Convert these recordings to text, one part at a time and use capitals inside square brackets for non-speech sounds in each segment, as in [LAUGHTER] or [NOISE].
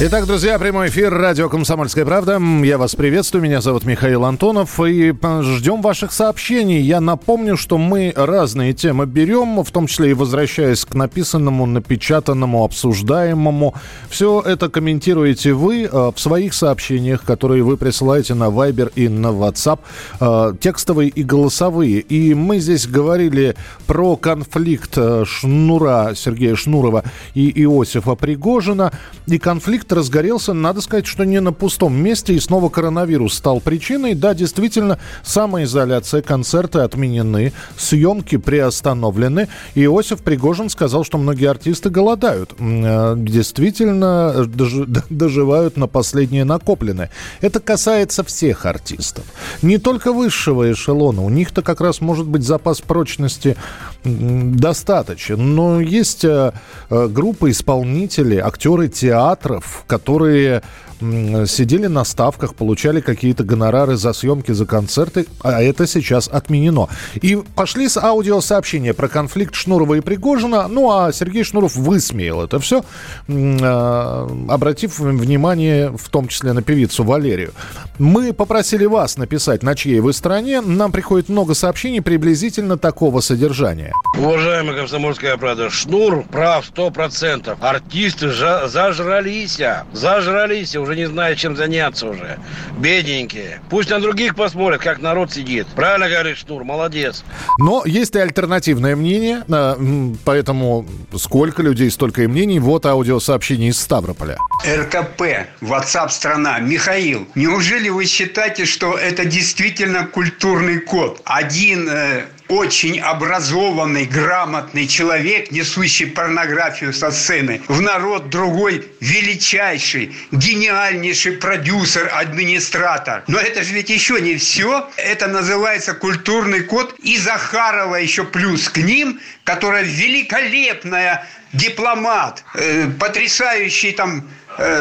Итак, друзья, прямой эфир радио «Комсомольская правда». Я вас приветствую, меня зовут Михаил Антонов, и э, ждем ваших сообщений. Я напомню, что мы разные темы берем, в том числе и возвращаясь к написанному, напечатанному, обсуждаемому. Все это комментируете вы э, в своих сообщениях, которые вы присылаете на Viber и на WhatsApp, э, текстовые и голосовые. И мы здесь говорили про конфликт Шнура, Сергея Шнурова и Иосифа Пригожина, и конфликт конфликт разгорелся, надо сказать, что не на пустом месте, и снова коронавирус стал причиной. Да, действительно, самоизоляция, концерты отменены, съемки приостановлены. И Иосиф Пригожин сказал, что многие артисты голодают. Э, действительно, [LAUGHS] доживают на последнее накопленное. Это касается всех артистов. Не только высшего эшелона. У них-то как раз может быть запас прочности достаточен. Но есть э, э, группы исполнителей, актеры театров, которые сидели на ставках, получали какие-то гонорары за съемки, за концерты, а это сейчас отменено. И пошли с аудиосообщения про конфликт Шнурова и Пригожина, ну а Сергей Шнуров высмеял это все, а, обратив внимание в том числе на певицу Валерию. Мы попросили вас написать, на чьей вы стороне. Нам приходит много сообщений приблизительно такого содержания. Уважаемая комсомольская правда, Шнур прав сто процентов. Артисты зажрались, зажрались, уже не знают, чем заняться уже. Бедненькие. Пусть на других посмотрят, как народ сидит. Правильно говорит Шнур, молодец. Но есть и альтернативное мнение, а, поэтому сколько людей, столько и мнений. Вот аудиосообщение из Ставрополя. РКП, WhatsApp страна. Михаил, неужели вы считаете, что это действительно культурный код? Один э, очень образованный, грамотный человек, несущий порнографию со сцены, в народ другой величайший, гениальнейший продюсер, администратор. Но это же ведь еще не все. Это называется культурный код. И Захарова еще плюс к ним, которая великолепная дипломат, э, потрясающий там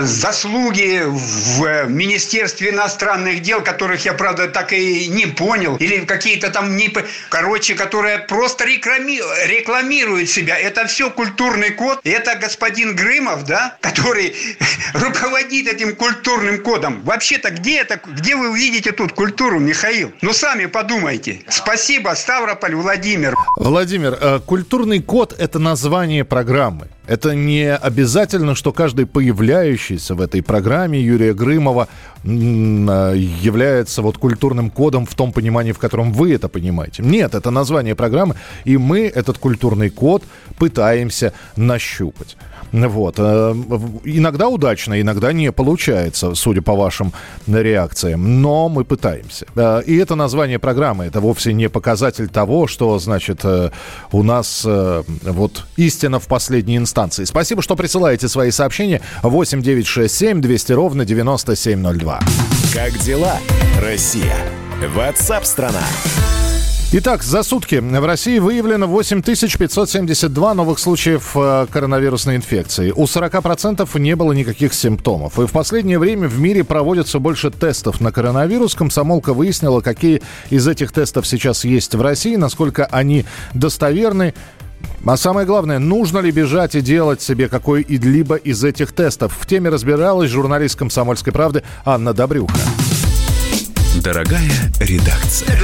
заслуги в Министерстве иностранных дел, которых я, правда, так и не понял, или какие-то там не... Короче, которые просто реклами... рекламируют себя. Это все культурный код. Это господин Грымов, да, который [LAUGHS] руководит этим культурным кодом. Вообще-то где это, где вы увидите тут культуру, Михаил? Ну, сами подумайте. Спасибо, Ставрополь, Владимир. Владимир, э, культурный код – это название программы. Это не обязательно, что каждый появляющийся в этой программе Юрия Грымова а, является вот культурным кодом в том понимании, в котором вы это понимаете. Нет, это название программы, и мы этот культурный код пытаемся нащупать. Вот. Э, иногда удачно, иногда не получается, судя по вашим реакциям. Но мы пытаемся. Э, и это название программы. Это вовсе не показатель того, что, значит, э, у нас вот истина в последней инстанции. Спасибо, что присылаете свои сообщения. 8 9 6 7 200 ровно 9702. Как дела, Россия? Ватсап-страна! Итак, за сутки в России выявлено 8572 новых случаев э, коронавирусной инфекции. У 40% не было никаких симптомов. И в последнее время в мире проводится больше тестов на коронавирус. Комсомолка выяснила, какие из этих тестов сейчас есть в России, насколько они достоверны. А самое главное, нужно ли бежать и делать себе какой-либо из этих тестов? В теме разбиралась журналист «Комсомольской правды» Анна Добрюха. Дорогая редакция.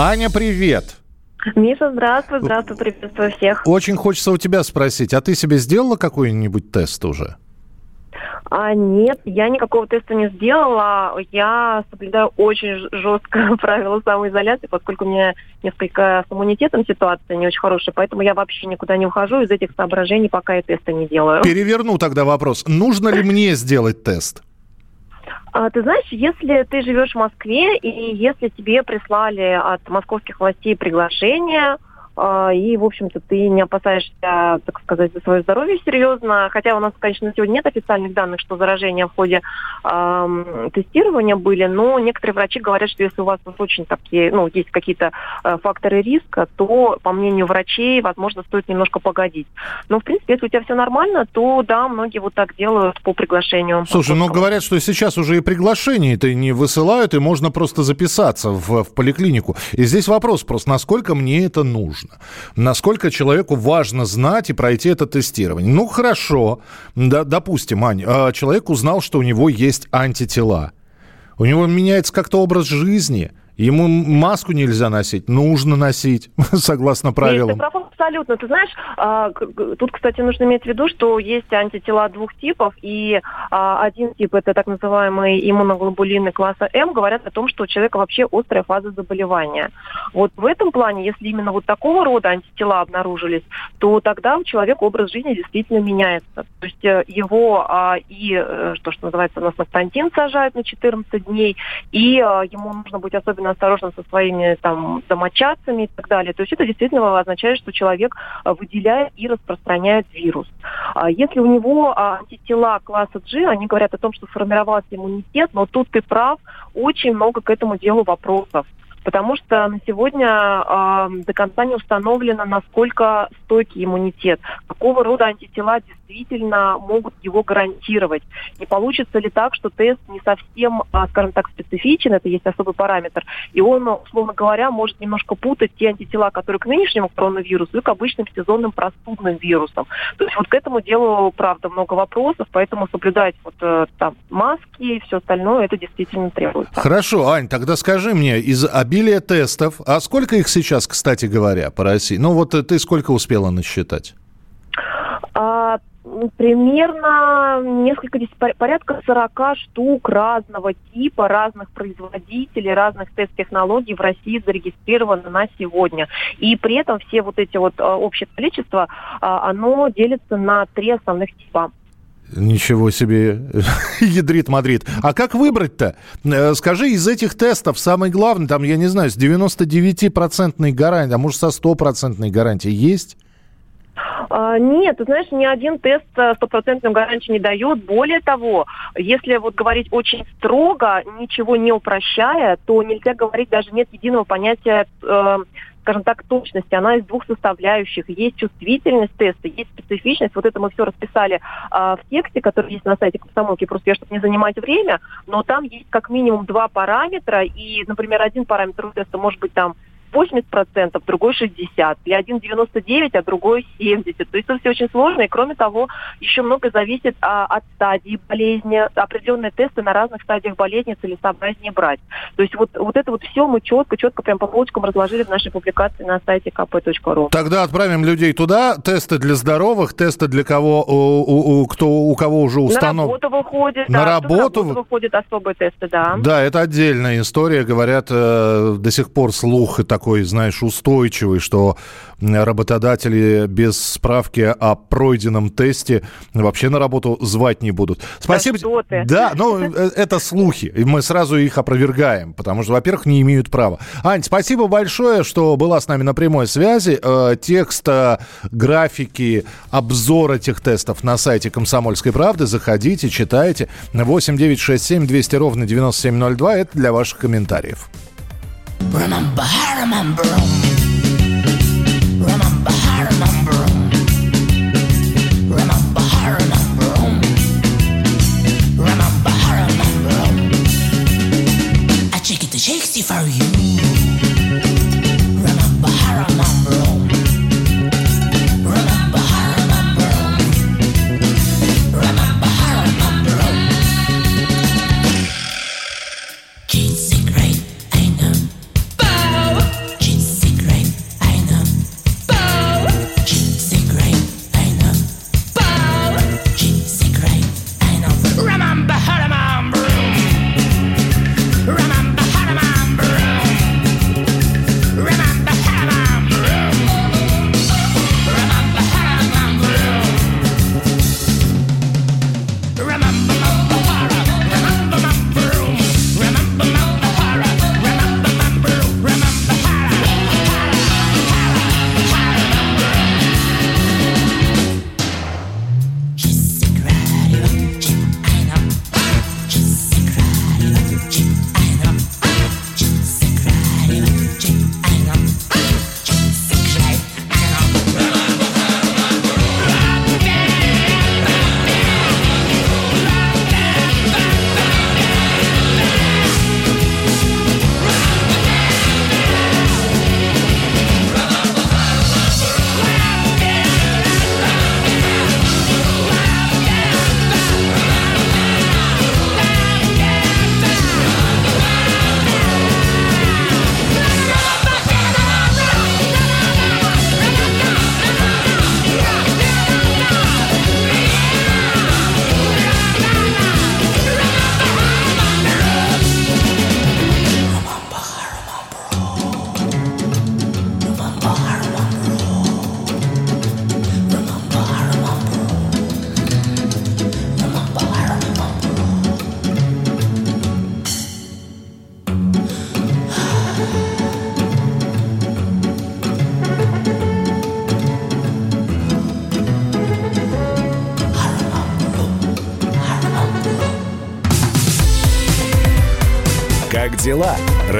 Аня, привет. Миша, здравствуй, здравствуй, приветствую всех. Очень хочется у тебя спросить, а ты себе сделала какой-нибудь тест уже? А, нет, я никакого теста не сделала. Я соблюдаю очень жестко [LAUGHS] правила самоизоляции, поскольку у меня несколько с иммунитетом ситуация не очень хорошая, поэтому я вообще никуда не ухожу из этих соображений, пока я теста не делаю. Переверну тогда вопрос. Нужно ли мне сделать тест? А, ты знаешь, если ты живешь в Москве, и если тебе прислали от московских властей приглашение, и, в общем-то, ты не опасаешься, так сказать, за свое здоровье серьезно. Хотя у нас, конечно, сегодня нет официальных данных, что заражения в ходе э, тестирования были, но некоторые врачи говорят, что если у вас очень такие, ну, есть какие-то э, факторы риска, то, по мнению врачей, возможно, стоит немножко погодить. Но, в принципе, если у тебя все нормально, то, да, многие вот так делают по приглашению. Слушай, ну, говорят, что сейчас уже и приглашение-то не высылают, и можно просто записаться в, в поликлинику. И здесь вопрос просто, насколько мне это нужно? Нужно. Насколько человеку важно знать и пройти это тестирование. Ну, хорошо. Да, допустим, Ань, а, человек узнал, что у него есть антитела. У него меняется как-то образ жизни – Ему маску нельзя носить, нужно носить, [LAUGHS] согласно правилам. Нет, абсолютно. Ты знаешь, а, тут, кстати, нужно иметь в виду, что есть антитела двух типов, и а, один тип, это так называемые иммуноглобулины класса М, говорят о том, что у человека вообще острая фаза заболевания. Вот в этом плане, если именно вот такого рода антитела обнаружились, то тогда у человека образ жизни действительно меняется. То есть э, его а, и, э, то, что называется, у нас на сажают на 14 дней, и ему нужно быть особенно особенно осторожным со своими там домочадцами и так далее. То есть это действительно означает, что человек э, выделяет и распространяет вирус. А если у него а, антитела класса G, они говорят о том, что сформировался иммунитет, но тут ты прав, очень много к этому делу вопросов потому что на сегодня э, до конца не установлено, насколько стойкий иммунитет, какого рода антитела действительно могут его гарантировать. Не получится ли так, что тест не совсем, а, скажем так, специфичен, это есть особый параметр, и он, условно говоря, может немножко путать те антитела, которые к нынешнему коронавирусу и к обычным сезонным простудным вирусам. То есть вот к этому делу, правда, много вопросов, поэтому соблюдать вот э, там маски и все остальное, это действительно требуется. Хорошо, Ань, тогда скажи мне, из обилия тестов, а сколько их сейчас, кстати говоря, по России? Ну вот ты сколько успела насчитать? А, примерно несколько, порядка 40 штук разного типа, разных производителей, разных тест-технологий в России зарегистрировано на сегодня. И при этом все вот эти вот а, общее количество, а, оно делится на три основных типа. Ничего себе, [LAUGHS] ядрит Мадрид. А как выбрать-то? Э, скажи, из этих тестов самый главный, там, я не знаю, с 99-процентной гарантией, а может, со 100-процентной гарантией есть? А, нет, ты знаешь, ни один тест стопроцентную гарантию не дает. Более того, если вот говорить очень строго, ничего не упрощая, то нельзя говорить, даже нет единого понятия э, скажем так, точности, она из двух составляющих. Есть чувствительность теста, есть специфичность. Вот это мы все расписали а, в тексте, который есть на сайте комсомолки, просто я, чтобы не занимать время, но там есть как минимум два параметра, и, например, один параметр у теста может быть там 80%, другой 60%, или один 99%, а другой 70%. То есть это все очень сложно, и кроме того, еще много зависит а, от стадии болезни. Определенные тесты на разных стадиях болезни целесообразнее брать. То есть вот, вот это вот все мы четко-четко прям по полочкам разложили в нашей публикации на сайте kp.ru. Тогда отправим людей туда. Тесты для здоровых, тесты для кого, у, у, у, кто, у кого уже установлен. На работу выходит. На да, работу? Работу выходят особые тесты, да. Да, это отдельная история. Говорят, э, до сих пор слух и так такой, знаешь, устойчивый, что работодатели без справки о пройденном тесте вообще на работу звать не будут. Спасибо. Да, да ну э, это слухи, и мы сразу их опровергаем, потому что, во-первых, не имеют права. Ань, спасибо большое, что была с нами на прямой связи. Э, текст, э, графики, обзор этих тестов на сайте Комсомольской правды. Заходите, читайте. 8 9 6 7 200 ровно 9702. Это для ваших комментариев. Remember, remember. Remember, remember. Remember, remember. Remember, remember. I check it, it for you.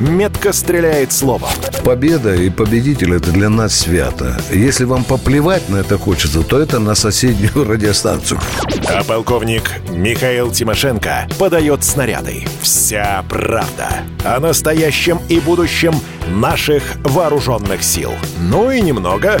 метко стреляет словом. Победа и победитель – это для нас свято. Если вам поплевать на это хочется, то это на соседнюю [LAUGHS] радиостанцию. А полковник Михаил Тимошенко подает снаряды. Вся правда о настоящем и будущем наших вооруженных сил. Ну и немного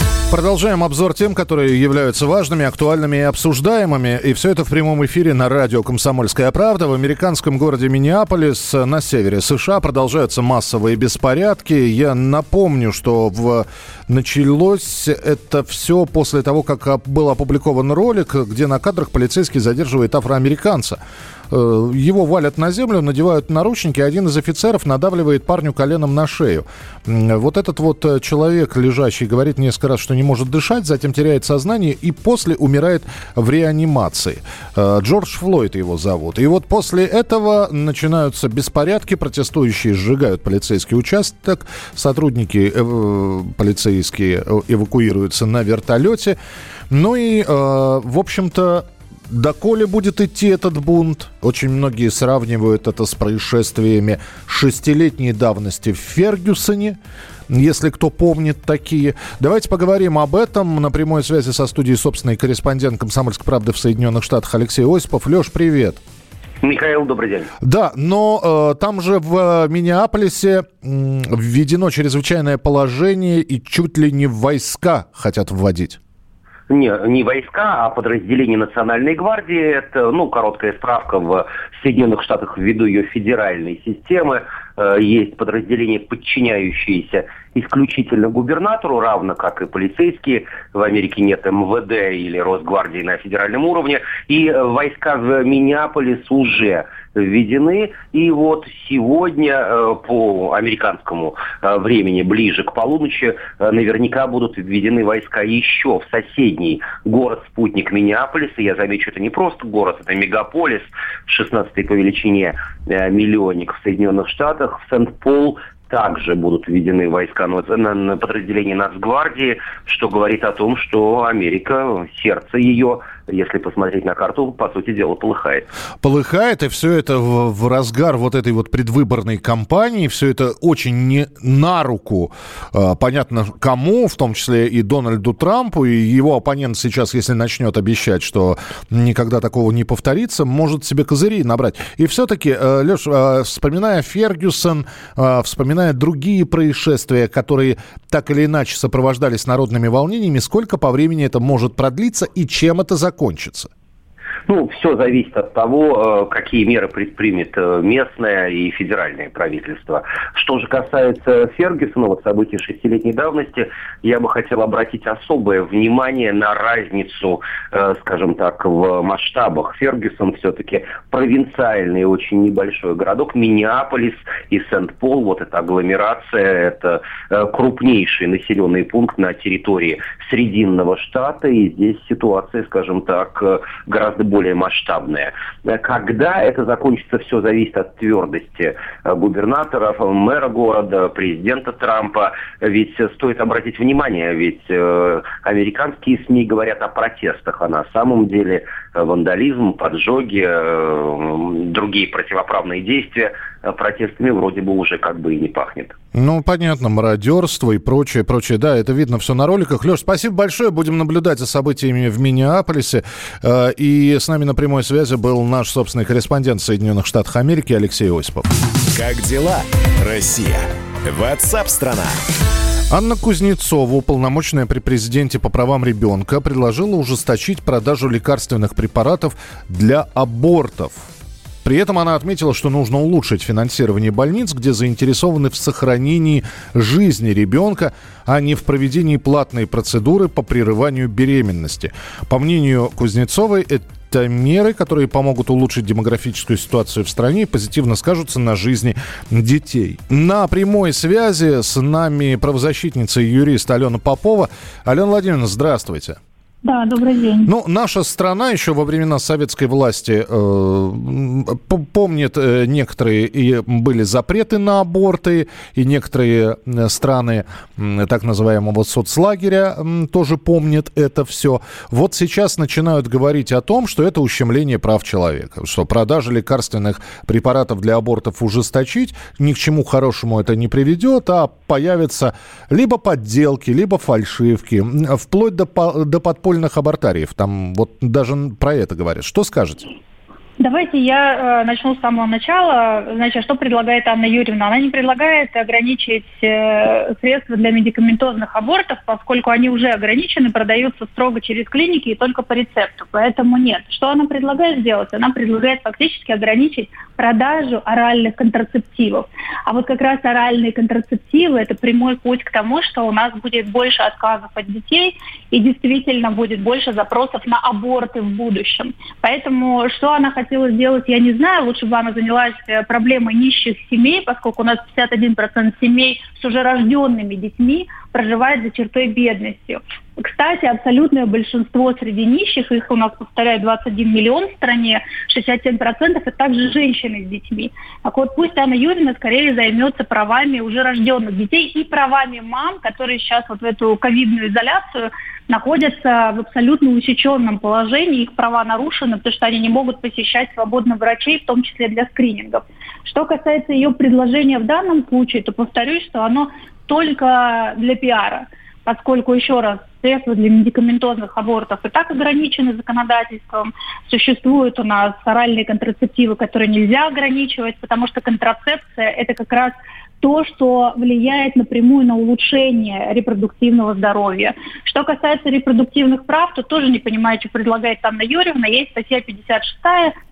Продолжаем обзор тем, которые являются важными, актуальными и обсуждаемыми. И все это в прямом эфире на радио «Комсомольская правда». В американском городе Миннеаполис на севере США продолжаются массовые беспорядки. Я напомню, что в... началось это все после того, как был опубликован ролик, где на кадрах полицейский задерживает афроамериканца. Э, его валят на землю, надевают наручники, один из офицеров надавливает парню коленом на шею. Вот этот вот э, человек, лежащий, говорит несколько раз, что не может дышать, затем теряет сознание и после умирает в реанимации. Э, Джордж Флойд его зовут. И вот после этого начинаются беспорядки, протестующие сжигают полицейский участок, сотрудники полицейские эвакуируются на вертолете. Ну и, э, в общем-то, Доколе будет идти этот бунт? Очень многие сравнивают это с происшествиями шестилетней давности в Фергюсоне, если кто помнит такие. Давайте поговорим об этом на прямой связи со студией собственный корреспондент «Комсомольской правды» в Соединенных Штатах Алексей Осипов. Леш, привет. Михаил, добрый день. Да, но э, там же в Миннеаполисе э, введено чрезвычайное положение и чуть ли не войска хотят вводить не, не войска, а подразделение Национальной гвардии. Это, ну, короткая справка в Соединенных Штатах ввиду ее федеральной системы. Э, есть подразделения, подчиняющиеся исключительно губернатору, равно как и полицейские. В Америке нет МВД или Росгвардии на федеральном уровне. И войска в Миннеаполис уже введены. И вот сегодня э, по американскому э, времени, ближе к полуночи, наверняка будут введены войска еще в соседний город-спутник Миннеаполиса. Я замечу, это не просто город, это мегаполис, 16 по величине миллионник в Соединенных Штатах в Сент-Пол также будут введены войска на, на подразделения Нацгвардии, что говорит о том, что Америка, сердце ее если посмотреть на карту, по сути дела, полыхает. Полыхает, и все это в, в разгар вот этой вот предвыборной кампании, все это очень не на руку, э, понятно, кому, в том числе и Дональду Трампу, и его оппонент сейчас, если начнет обещать, что никогда такого не повторится, может себе козыри набрать. И все-таки, э, Леш, э, вспоминая Фергюсон, вспоминая другие происшествия, которые так или иначе сопровождались народными волнениями, сколько по времени это может продлиться и чем это закончится? Ну, все зависит от того, э, какие меры предпримет э, местное и федеральное правительство. Что же касается Фергюсона, вот событий шестилетней давности, я бы хотел обратить особое внимание на разницу, э, скажем так, в масштабах. Фергюсон все-таки провинциальный, очень небольшой городок. Миннеаполис и Сент-Пол, вот эта агломерация, это крупнейший населенный пункт на территории Срединного штата. И здесь ситуация, скажем так, гораздо более масштабные. Когда это закончится, все зависит от твердости э, губернаторов, мэра города, президента Трампа. Ведь стоит обратить внимание, ведь э, американские СМИ говорят о протестах, а на самом деле вандализм, поджоги, э, другие противоправные действия протестами вроде бы уже как бы и не пахнет. Ну, понятно, мародерство и прочее, прочее. Да, это видно все на роликах. Леш, спасибо большое. Будем наблюдать за событиями в Миннеаполисе. И с нами на прямой связи был наш собственный корреспондент в Соединенных Штатах Америки Алексей Осипов. Как дела, Россия? Ватсап-страна! Анна Кузнецова, уполномоченная при президенте по правам ребенка, предложила ужесточить продажу лекарственных препаратов для абортов. При этом она отметила, что нужно улучшить финансирование больниц, где заинтересованы в сохранении жизни ребенка, а не в проведении платной процедуры по прерыванию беременности. По мнению Кузнецовой, это меры, которые помогут улучшить демографическую ситуацию в стране и позитивно скажутся на жизни детей. На прямой связи с нами правозащитница и юрист Алена Попова. Алена Владимировна, здравствуйте. Да, добрый день. Ну, наша страна еще во времена советской власти э, помнит э, некоторые и были запреты на аборты, и некоторые э, страны э, так называемого соцлагеря э, тоже помнят это все. Вот сейчас начинают говорить о том, что это ущемление прав человека, что продажа лекарственных препаратов для абортов ужесточить, ни к чему хорошему это не приведет, а появятся либо подделки, либо фальшивки, вплоть до, до подполья подпольных абортариев. Там вот даже про это говорят. Что скажете? Давайте я э, начну с самого начала. Значит, что предлагает Анна Юрьевна? Она не предлагает ограничить э, средства для медикаментозных абортов, поскольку они уже ограничены, продаются строго через клиники и только по рецепту. Поэтому нет. Что она предлагает сделать? Она предлагает фактически ограничить продажу оральных контрацептивов. А вот как раз оральные контрацептивы – это прямой путь к тому, что у нас будет больше отказов от детей и действительно будет больше запросов на аборты в будущем. Поэтому что она хотела сделать, я не знаю. Лучше бы она занялась э, проблемой нищих семей, поскольку у нас 51% семей с уже рожденными детьми проживает за чертой бедности. Кстати, абсолютное большинство среди нищих, их у нас, повторяю, 21 миллион в стране, 67% это также женщины с детьми. Так вот, пусть Анна Юрьевна скорее займется правами уже рожденных детей и правами мам, которые сейчас вот в эту ковидную изоляцию находятся в абсолютно усеченном положении, их права нарушены, потому что они не могут посещать свободно врачей, в том числе для скринингов. Что касается ее предложения в данном случае, то повторюсь, что оно только для пиара, поскольку, еще раз, средства для медикаментозных абортов и так ограничены законодательством. Существуют у нас оральные контрацептивы, которые нельзя ограничивать, потому что контрацепция – это как раз то, что влияет напрямую на улучшение репродуктивного здоровья. Что касается репродуктивных прав, то тоже не понимаю, что предлагает Анна Юрьевна. Есть статья 56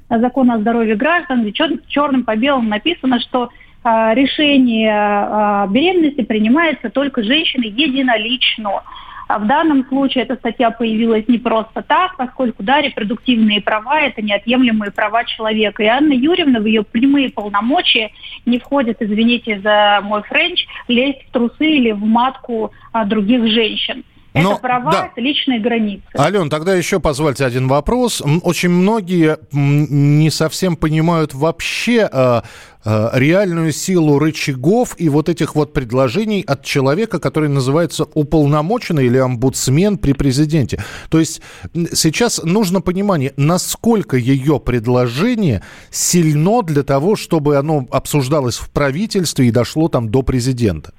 закона о здоровье граждан, где черным по белому написано, что решение а, беременности принимается только женщиной единолично. А в данном случае эта статья появилась не просто так, поскольку да, репродуктивные права – это неотъемлемые права человека. И Анна Юрьевна в ее прямые полномочия не входит, извините за мой French, лезть в трусы или в матку а, других женщин. Это Но, права, да. это личные границы. Ален, тогда еще позвольте один вопрос. Очень многие не совсем понимают вообще э, реальную силу рычагов и вот этих вот предложений от человека, который называется уполномоченный или омбудсмен при президенте. То есть сейчас нужно понимание, насколько ее предложение сильно для того, чтобы оно обсуждалось в правительстве и дошло там до президента.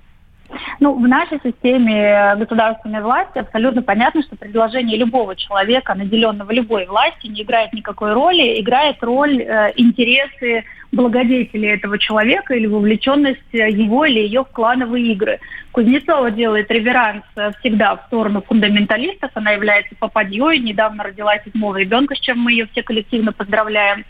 Ну, в нашей системе государственной власти абсолютно понятно, что предложение любого человека, наделенного любой власти, не играет никакой роли, играет роль э, интересы благодетели этого человека или вовлеченность его или ее в клановые игры. Кузнецова делает реверанс э, всегда в сторону фундаменталистов. Она является попадьей, недавно родила седьмого ребенка, с чем мы ее все коллективно поздравляем.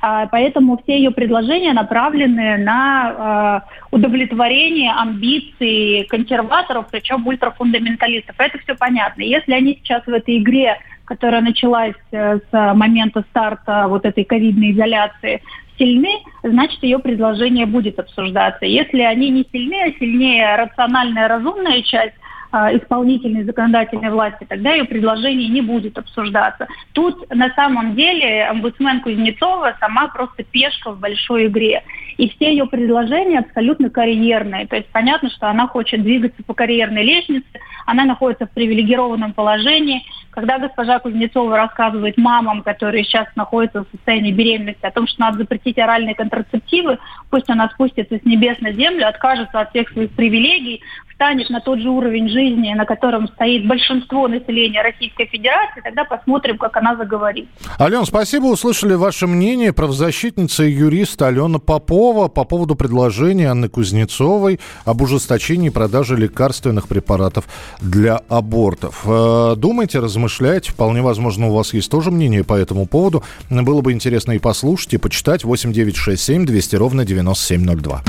А, поэтому все ее предложения направлены на а, удовлетворение амбиций консерваторов, причем ультрафундаменталистов. Это все понятно. Если они сейчас в этой игре которая началась э, с момента старта вот этой ковидной изоляции, сильны, значит, ее предложение будет обсуждаться. Если они не сильны, а сильнее рациональная, разумная часть, а, исполнительной законодательной власти, тогда ее предложение не будет обсуждаться. Тут на самом деле омбудсмен Кузнецова сама просто пешка в большой игре. И все ее предложения абсолютно карьерные. То есть понятно, что она хочет двигаться по карьерной лестнице, она находится в привилегированном положении. Когда госпожа Кузнецова рассказывает мамам, которые сейчас находятся в состоянии беременности, о том, что надо запретить оральные контрацептивы, пусть она спустится с небес на землю, откажется от всех своих привилегий, встанет на тот же уровень жизни, на котором стоит большинство населения Российской Федерации, тогда посмотрим, как она заговорит. Ален, спасибо, услышали ваше мнение. Правозащитница и юрист Алена Попова по поводу предложения Анны Кузнецовой об ужесточении продажи лекарственных препаратов для абортов. Э, думайте, размышляйте. Вполне возможно, у вас есть тоже мнение по этому поводу. Было бы интересно и послушать, и почитать. 8967 200 ровно 9702.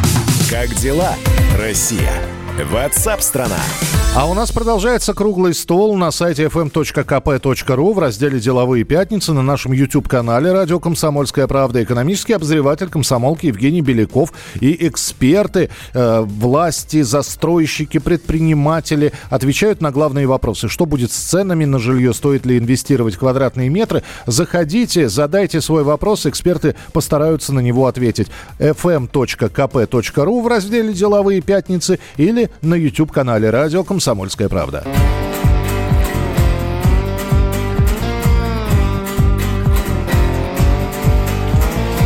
Как дела, Россия? Ватсап-страна! А у нас продолжается круглый стол на сайте fm.kp.ru в разделе «Деловые пятницы» на нашем YouTube-канале «Радио Комсомольская правда». Экономический обозреватель комсомолки Евгений Беляков и эксперты, э, власти, застройщики, предприниматели отвечают на главные вопросы. Что будет с ценами на жилье? Стоит ли инвестировать квадратные метры? Заходите, задайте свой вопрос, эксперты постараются на него ответить. fm.kp.ru в разделе «Деловые пятницы» или на YouTube-канале «Радио Комсомольская правда».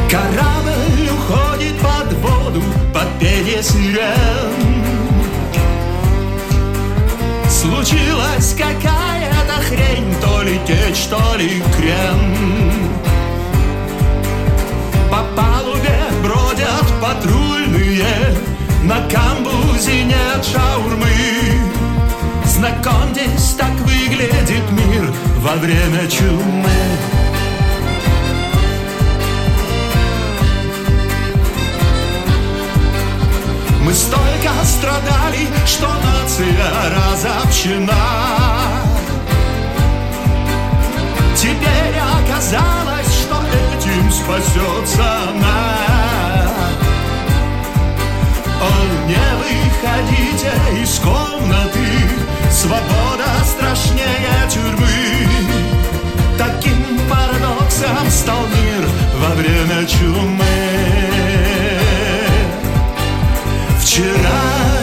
Корабль уходит под воду под пение сирен. Случилась какая-то хрень, то ли течь, то ли крем. По палубе бродят патрульные, на камбузе нет шаурмы. Знакомьтесь, так выглядит мир во время чумы. Мы столько страдали, что нация разобщена. Теперь оказалось, что этим спасется она не выходите из комнаты, свобода страшнее тюрьмы. Таким парадоксом стал мир во время чумы. Вчера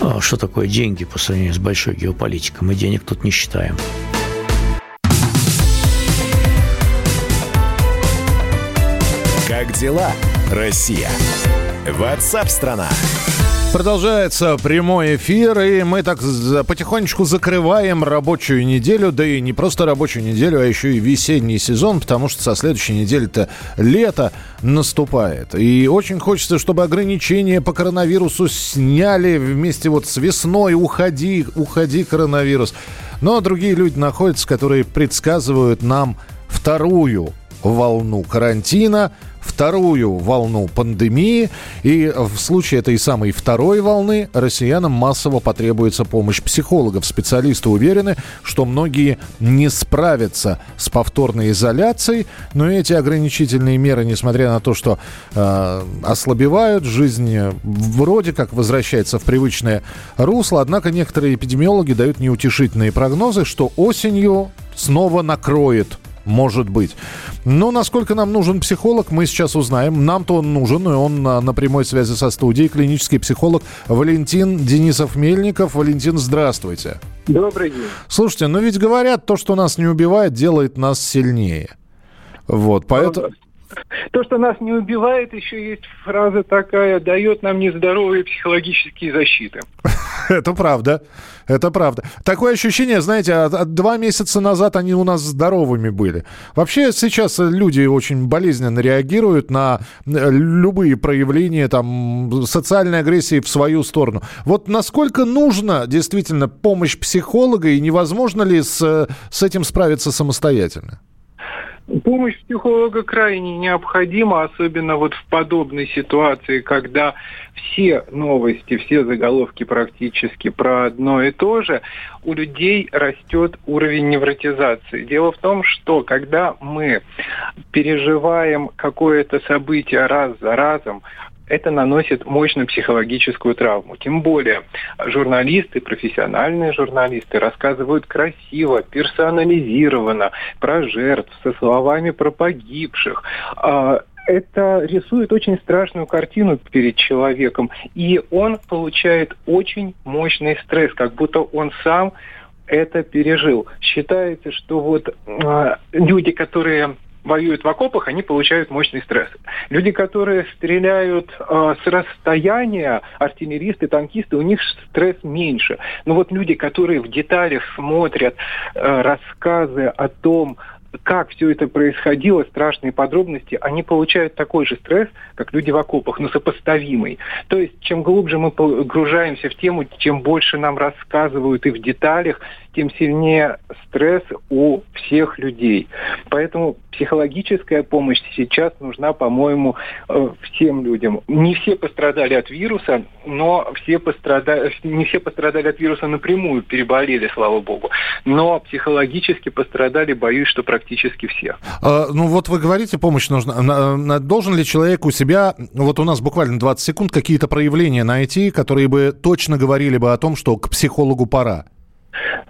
А что такое деньги по сравнению с большой геополитикой? Мы денег тут не считаем. Как дела, Россия? Ватсап-страна! Продолжается прямой эфир, и мы так потихонечку закрываем рабочую неделю, да и не просто рабочую неделю, а еще и весенний сезон, потому что со следующей недели-то лето наступает. И очень хочется, чтобы ограничения по коронавирусу сняли вместе вот с весной. Уходи, уходи, коронавирус. Но другие люди находятся, которые предсказывают нам вторую волну карантина, вторую волну пандемии. И в случае этой самой второй волны россиянам массово потребуется помощь психологов. Специалисты уверены, что многие не справятся с повторной изоляцией, но эти ограничительные меры, несмотря на то, что э, ослабевают, жизнь вроде как возвращается в привычное русло, однако некоторые эпидемиологи дают неутешительные прогнозы, что осенью снова накроет может быть. Но насколько нам нужен психолог, мы сейчас узнаем. Нам-то он нужен, и он на, на прямой связи со студией. Клинический психолог Валентин Денисов-Мельников. Валентин, здравствуйте. Добрый день. Слушайте, ну ведь говорят, то, что нас не убивает, делает нас сильнее. Вот, поэтому... То, что нас не убивает, еще есть фраза такая, дает нам нездоровые психологические защиты. [LAUGHS] Это правда. Это правда. Такое ощущение, знаете, два месяца назад они у нас здоровыми были. Вообще сейчас люди очень болезненно реагируют на э, любые проявления там, социальной агрессии в свою сторону. Вот насколько нужна действительно помощь психолога и невозможно ли с, с этим справиться самостоятельно? Помощь психолога крайне необходима, особенно вот в подобной ситуации, когда все новости, все заголовки практически про одно и то же, у людей растет уровень невротизации. Дело в том, что когда мы переживаем какое-то событие раз за разом, это наносит мощную психологическую травму. Тем более журналисты, профессиональные журналисты рассказывают красиво, персонализированно про жертв, со словами про погибших а, это рисует очень страшную картину перед человеком, и он получает очень мощный стресс, как будто он сам это пережил. Считается, что вот э, люди, которые воюют в окопах, они получают мощный стресс. Люди, которые стреляют э, с расстояния, артиллеристы, танкисты, у них стресс меньше. Но вот люди, которые в деталях смотрят э, рассказы о том, как все это происходило, страшные подробности, они получают такой же стресс, как люди в окопах, но сопоставимый. То есть, чем глубже мы погружаемся в тему, чем больше нам рассказывают и в деталях, тем сильнее стресс у всех людей. Поэтому психологическая помощь сейчас нужна, по-моему, э, всем людям. Не все пострадали от вируса, но все пострадали, не все пострадали от вируса напрямую, переболели, слава богу. Но психологически пострадали, боюсь, что практически все. А, ну вот вы говорите, помощь нужна. Должен ли человек у себя, вот у нас буквально 20 секунд, какие-то проявления найти, которые бы точно говорили бы о том, что к психологу пора?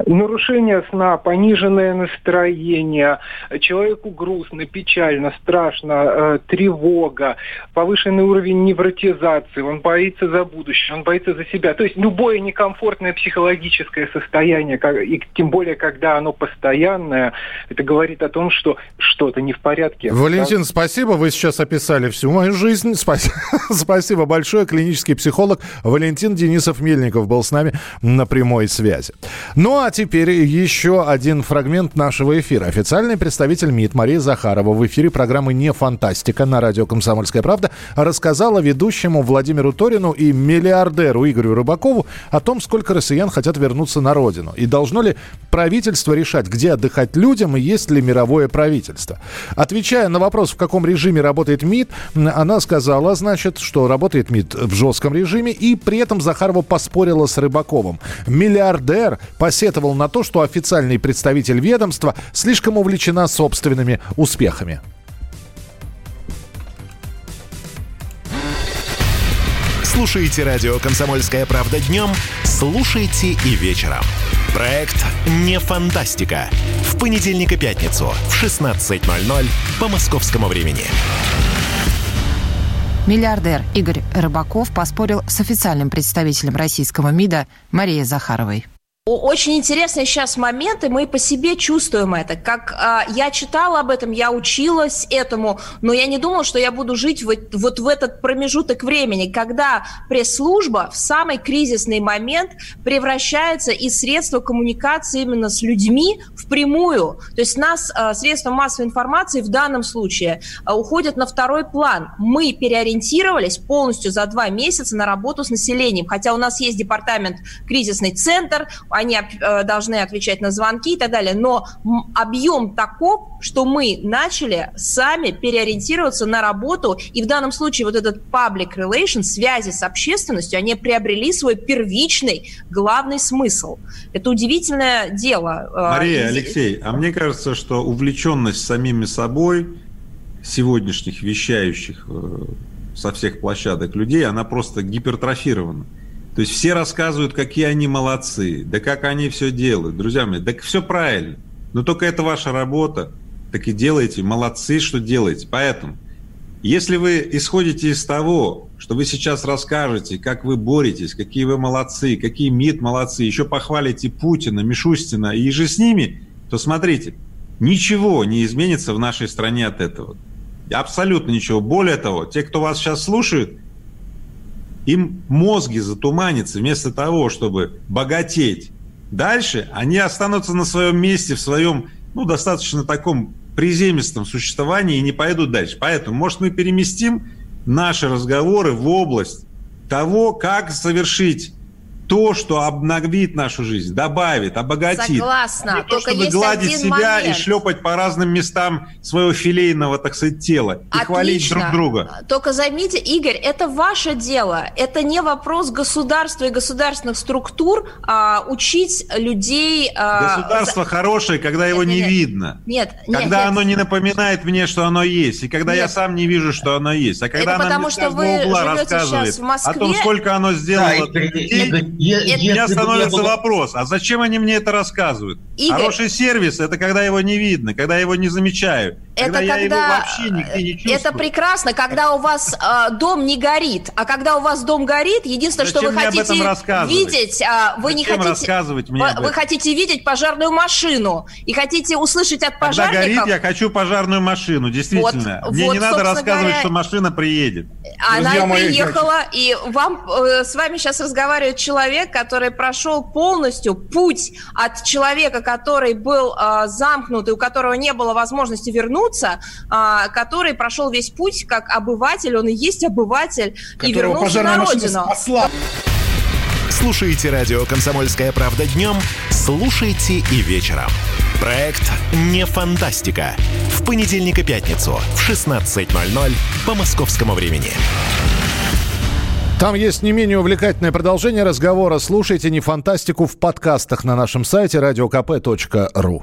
Нарушение сна, пониженное настроение, человеку грустно, печально, страшно, э, тревога, повышенный уровень невротизации, он боится за будущее, он боится за себя. То есть любое некомфортное психологическое состояние, и тем более, когда оно постоянное, это говорит о том, что что-то не в порядке. Валентин, да? спасибо, вы сейчас описали всю мою жизнь. [LAUGHS] Спасибо, спасибо большое. Клинический психолог Валентин Денисов-Мельников был с нами на прямой связи. Ну а теперь еще один фрагмент нашего эфира. Официальный представитель МИД Мария Захарова в эфире программы «Не фантастика» на радио «Комсомольская правда» рассказала ведущему Владимиру Торину и миллиардеру Игорю Рыбакову о том, сколько россиян хотят вернуться на родину. И должно ли правительство решать, где отдыхать людям и есть ли мировое правительство. Отвечая на вопрос, в каком режиме работает МИД, она сказала, значит, что работает МИД в жестком режиме, и при этом Захарова поспорила с Рыбаковым. Миллиардер посетовал на то, что официальный представитель ведомства слишком увлечена собственными успехами. Слушайте радио «Комсомольская правда» днем, слушайте и вечером. Проект «Не фантастика». В понедельник и пятницу в 16.00 по московскому времени. Миллиардер Игорь Рыбаков поспорил с официальным представителем российского МИДа Марией Захаровой. Очень интересный сейчас момент, и мы по себе чувствуем это. Как э, я читала об этом, я училась этому, но я не думала, что я буду жить вот, вот в этот промежуток времени, когда пресс-служба в самый кризисный момент превращается из средства коммуникации именно с людьми в прямую. То есть нас э, средства массовой информации в данном случае э, уходят на второй план. Мы переориентировались полностью за два месяца на работу с населением, хотя у нас есть департамент кризисный центр, они э, должны отвечать на звонки и так далее. Но объем таков, что мы начали сами переориентироваться на работу, и в данном случае вот этот public relations, связи с общественностью, они приобрели свой первичный главный смысл. Это удивительное дело. Э, Мария, Алексей, а мне кажется, что увлеченность самими собой сегодняшних вещающих э, со всех площадок людей, она просто гипертрофирована. То есть все рассказывают, какие они молодцы, да как они все делают. Друзья мои, да все правильно. Но только это ваша работа. Так и делайте. Молодцы, что делаете. Поэтому, если вы исходите из того, что вы сейчас расскажете, как вы боретесь, какие вы молодцы, какие МИД молодцы, еще похвалите Путина, Мишустина и же с ними, то смотрите, ничего не изменится в нашей стране от этого. Абсолютно ничего. Более того, те, кто вас сейчас слушают, им мозги затуманятся вместо того, чтобы богатеть. Дальше они останутся на своем месте, в своем, ну, достаточно таком приземистом существовании и не пойдут дальше. Поэтому, может, мы переместим наши разговоры в область того, как совершить то, что обновит нашу жизнь, добавит, обогатит. Согласна. А не то, Только чтобы есть гладить один себя момент. и шлепать по разным местам своего филейного, так сказать, тела. И хвалить друг друга. Только займите, Игорь, это ваше дело. Это не вопрос государства и государственных структур а, учить людей... а, Государство хорошее, когда его Нет, не нет, видно. Нет, нет, Когда нет. оно не напоминает мне, что оно есть, и когда я Нет. сам не вижу, что оно есть, а когда Это потому, что вы живете сейчас в Москве. о том, сколько оно сделало Да, для людей, У меня я становится был- вопрос, а зачем они мне это рассказывают? Игорь. Хороший сервис – это когда его не видно, когда я его не замечаю, когда Это я его когда вообще нигде не чувствую. это прекрасно, когда у вас э, дом не горит, а когда у вас дом горит, единственное, что Зачем вы об этом хотите видеть, а, вы не Зачем хотите, рассказывать мне вы, вы хотите видеть пожарную машину и хотите услышать от Когда пожарников. горит, я хочу пожарную машину, действительно. Вот, мне вот, не надо рассказывать, говоря, что машина приедет. Она Друзья мои, приехала, и вам э, с вами сейчас разговаривает человек, который прошел полностью путь от человека, который был э, замкнут и у которого не было возможности вернуться, а, который прошел весь путь как обыватель, он и есть обыватель, и Которого вернулся пожарная на родину. спасла. Слушайте радио «Комсомольская правда» днем, слушайте и вечером. Проект «Не фантастика». В понедельник и пятницу в 16.00 по московскому времени. Там есть не менее увлекательное продолжение разговора. Слушайте не фантастику в подкастах на нашем сайте radiokp.ru.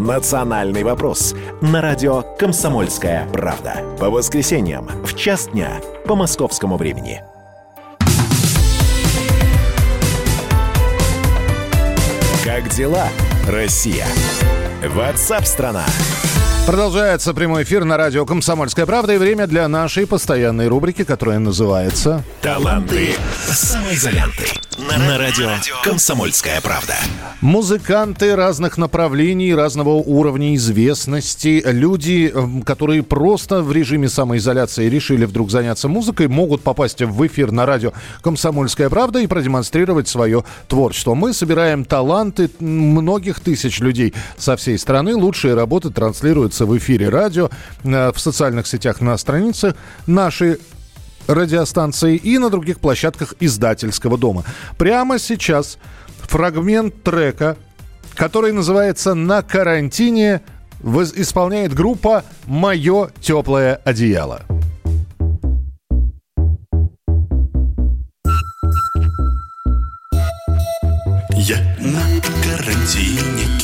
«Национальный вопрос» на радио «Комсомольская правда». По воскресеньям в час дня по московскому времени. Как дела, Россия? Ватсап-страна! Продолжается прямой эфир на радио «Комсомольская правда» и время для нашей постоянной рубрики, которая называется... Таланты самоизоленты. На радио «Комсомольская правда». Музыканты разных направлений, разного уровня известности, люди, эм, которые просто в режиме самоизоляции решили вдруг заняться музыкой, могут попасть в эфир на радио «Комсомольская правда» и продемонстрировать свое творчество. Мы собираем таланты многих тысяч людей со всей страны. Лучшие работы транслируются в эфире радио, э, в социальных сетях на странице нашей радиостанции и на других площадках издательского дома. Прямо сейчас фрагмент трека, который называется «На карантине», исполняет группа «Мое теплое одеяло». Я на карантине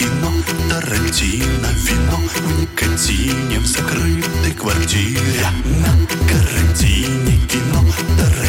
кино Тарантино, вино В никотине в закрытой квартире. На карантине кино Тарантино,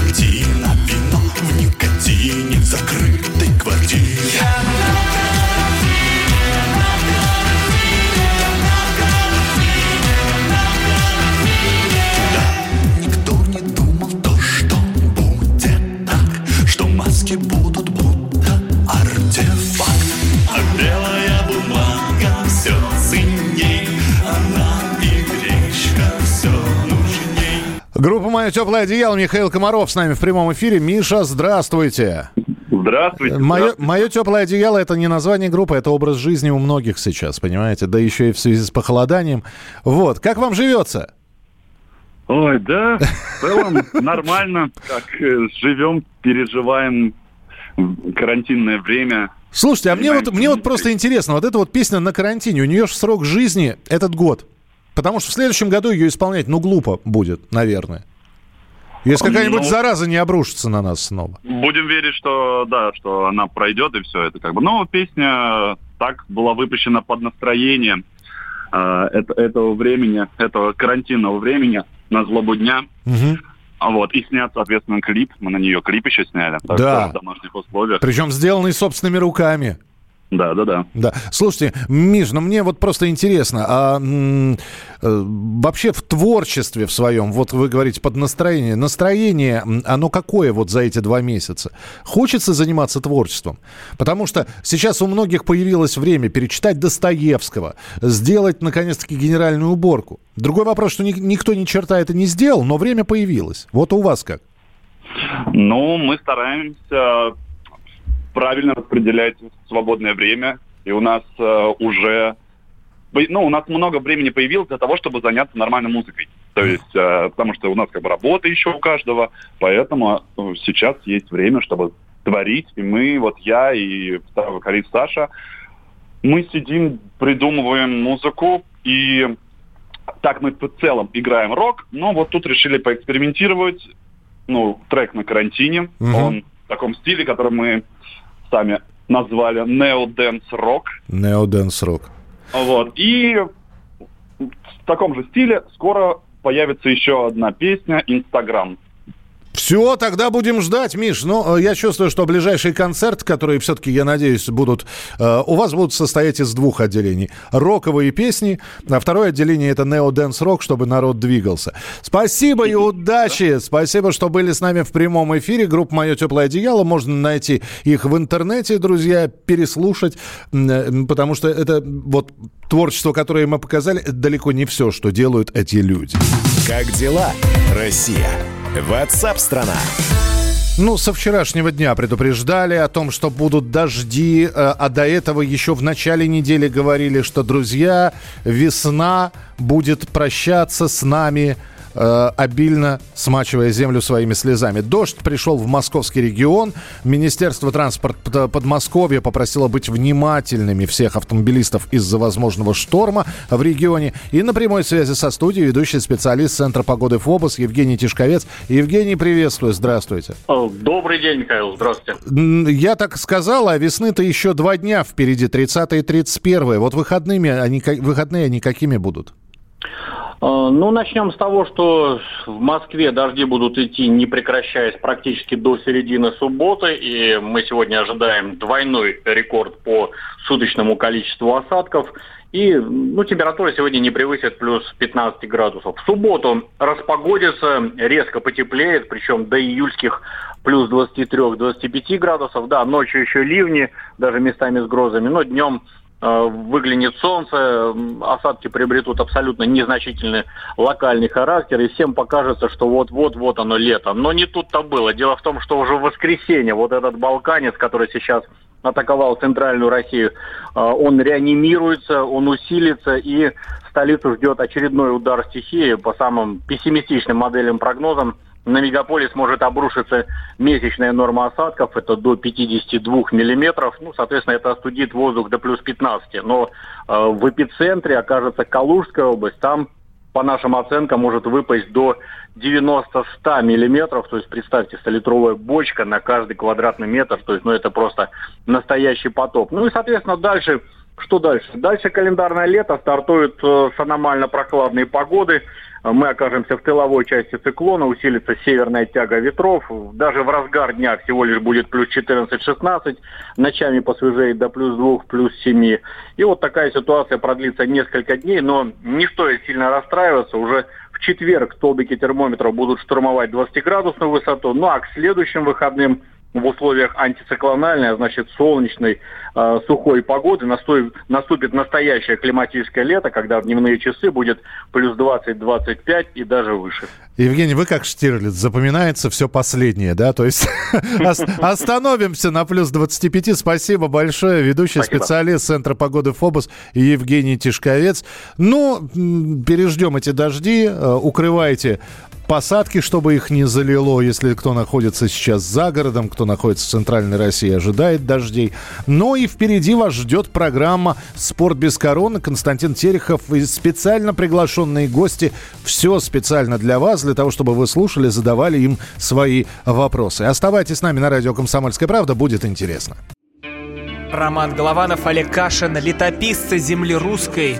Группа «Мое теплое одеяло» Михаил Комаров с нами в прямом эфире. Миша, здравствуйте. Здравствуйте. Мое, мое теплое одеяло это не название группы, это образ жизни у многих сейчас, понимаете? Да еще и в связи с похолоданием. Вот, как вам живется? Ой, да, в целом нормально. Как э, живем, переживаем карантинное время. Слушайте, а мне вот, мне вот просто интересно, вот эта вот песня на карантине, у нее же срок жизни этот год. Потому что в следующем году ее исполнять, ну, глупо будет, наверное. Если какая-нибудь Ну. зараза не обрушится на нас снова. Будем верить, что да, что она пройдет и все это как бы. Но песня так была выпущена под настроение э, это- этого времени, этого карантинного времени на злобу дня. А вот, и снят, соответственно, клип. Мы на нее клип еще сняли. Так Да. что в домашних условиях. Причем сделанный собственными руками. Да, да, да. Да. Слушайте, Миш, ну мне вот просто интересно, а м, э, вообще в творчестве в своем, вот вы говорите под настроение, настроение, оно какое вот за эти два месяца? Хочется заниматься творчеством? Потому что сейчас у многих появилось время перечитать Достоевского, сделать, наконец-таки, генеральную уборку. Другой вопрос, что ни- никто ни черта это не сделал, но время появилось. Вот у вас как? Ну, мы стараемся правильно распределять свободное время, и у нас э, уже, ну, у нас много времени появилось для того, чтобы заняться нормальной музыкой. То есть, э, потому что у нас как бы работа еще у каждого, поэтому э, сейчас есть время, чтобы творить, и мы, вот я и второй вокалист Саша, мы сидим, придумываем музыку, и так мы в целом играем рок, но вот тут решили поэкспериментировать, ну, трек на карантине, Мгм. он в таком стиле, который мы сами назвали Neo Dance Rock. Neo Dance Rock. Вот. И в таком же стиле скоро появится еще одна песня «Инстаграм». Все, тогда будем ждать, Миш. Ну, э, я чувствую, что ближайшие концерты, которые все-таки, я надеюсь, будут... э, у вас будут состоять из двух отделений. Роковые песни, а второе отделение это Neo Dance Rock, чтобы народ двигался. Спасибо и удачи! Спасибо, что были с нами в прямом эфире. Группа «Мое теплое одеяло». Можно найти их в интернете, друзья, переслушать, э, потому что это вот творчество, которое мы показали, далеко не все, что делают эти люди. Как дела, Россия? Ватсап-страна! Ну, со вчерашнего дня предупреждали о том, что будут дожди, э, а до этого еще в начале недели говорили, что, друзья, весна будет прощаться с нами, э, обильно смачивая землю своими слезами. Дождь пришел в московский регион. Министерство транспорта Подмосковья попросило быть внимательными всех автомобилистов из-за возможного шторма в регионе. И на прямой связи со студией ведущий специалист Центра погоды ФОБОС Евгений Тишковец. Евгений, приветствую, здравствуйте. Добрый день, Михаил, здравствуйте. Я так сказал, а весны-то еще два дня впереди, 30 и 31. Вот выходными они, выходные они какими будут? Э, Ну, начнем с того, что в Москве дожди будут идти, не прекращаясь, практически до середины субботы. И мы сегодня ожидаем двойной рекорд по суточному количеству осадков. И ну, температура сегодня не превысит плюс 15 градусов. В субботу распогодится, резко потеплеет, причем до июльских плюс 23-25 градусов. Да, ночью еще ливни, даже местами с грозами, но днем выглянет солнце, осадки приобретут абсолютно незначительный локальный характер, и всем покажется, что вот-вот-вот оно лето. Но не тут-то было. Дело в том, что уже в воскресенье вот этот балканец, который сейчас атаковал центральную Россию, э, он реанимируется, он усилится, и столицу ждет очередной удар стихии по самым пессимистичным моделям прогнозам. На мегаполис может обрушиться месячная норма осадков, это до 52 миллиметров. Ну, соответственно, это остудит воздух до плюс 15. Но э, в эпицентре окажется Калужская область. Там, по нашим оценкам, может выпасть до 90-100 миллиметров. То есть, представьте, 100-литровая бочка на каждый квадратный метр. То есть, ну, это просто настоящий потоп. Ну и, соответственно, дальше... Что дальше? Дальше календарное лето, стартуют э, с аномально прохладной погоды. Э, Мы окажемся в тыловой части циклона, усилится северная тяга ветров. Даже в разгар дня всего лишь будет плюс 14-16, ночами посвежеет до плюс 2, плюс 7. И вот такая ситуация продлится несколько дней, но не стоит сильно расстраиваться. Уже в четверг столбики термометров будут штурмовать 20-градусную высоту, ну а к следующим выходным в условиях антициклональной, а значит солнечной, э, сухой погоды настой- наступит настоящее климатическое лето, когда в дневные часы будет плюс 20-25 и даже выше. Евгений, вы как Штирлиц, запоминается все последнее, да? То есть [LAUGHS] ос- остановимся на плюс 25. Спасибо большое. Ведущий специалист Центра погоды ФОБОС Евгений Тишковец. Ну, переждем эти дожди, э, укрывайте посадки, чтобы их не залило, если кто находится сейчас за городом, кто находится в центральной России, ожидает дождей. Но и впереди вас ждет программа «Спорт без короны». Константин Терехов и специально приглашенные гости. Все специально для вас, для того, чтобы вы слушали, задавали им свои вопросы. Оставайтесь с нами на радио «Комсомольская правда», будет интересно. Роман Голованов, Олег Кашин, летописцы земли русской.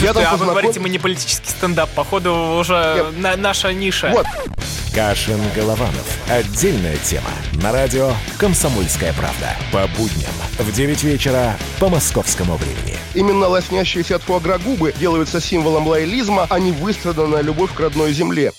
Я там а вы говорите, мы не политический стендап. Походу, уже на, наша ниша. Вот. Кашин Голованов. Отдельная тема. На радио «Комсомольская правда». По будням в 9 вечера по московскому времени. Именно лоснящиеся от фуагра губы делаются символом лоялизма, а не выстраданная любовь к родной земле.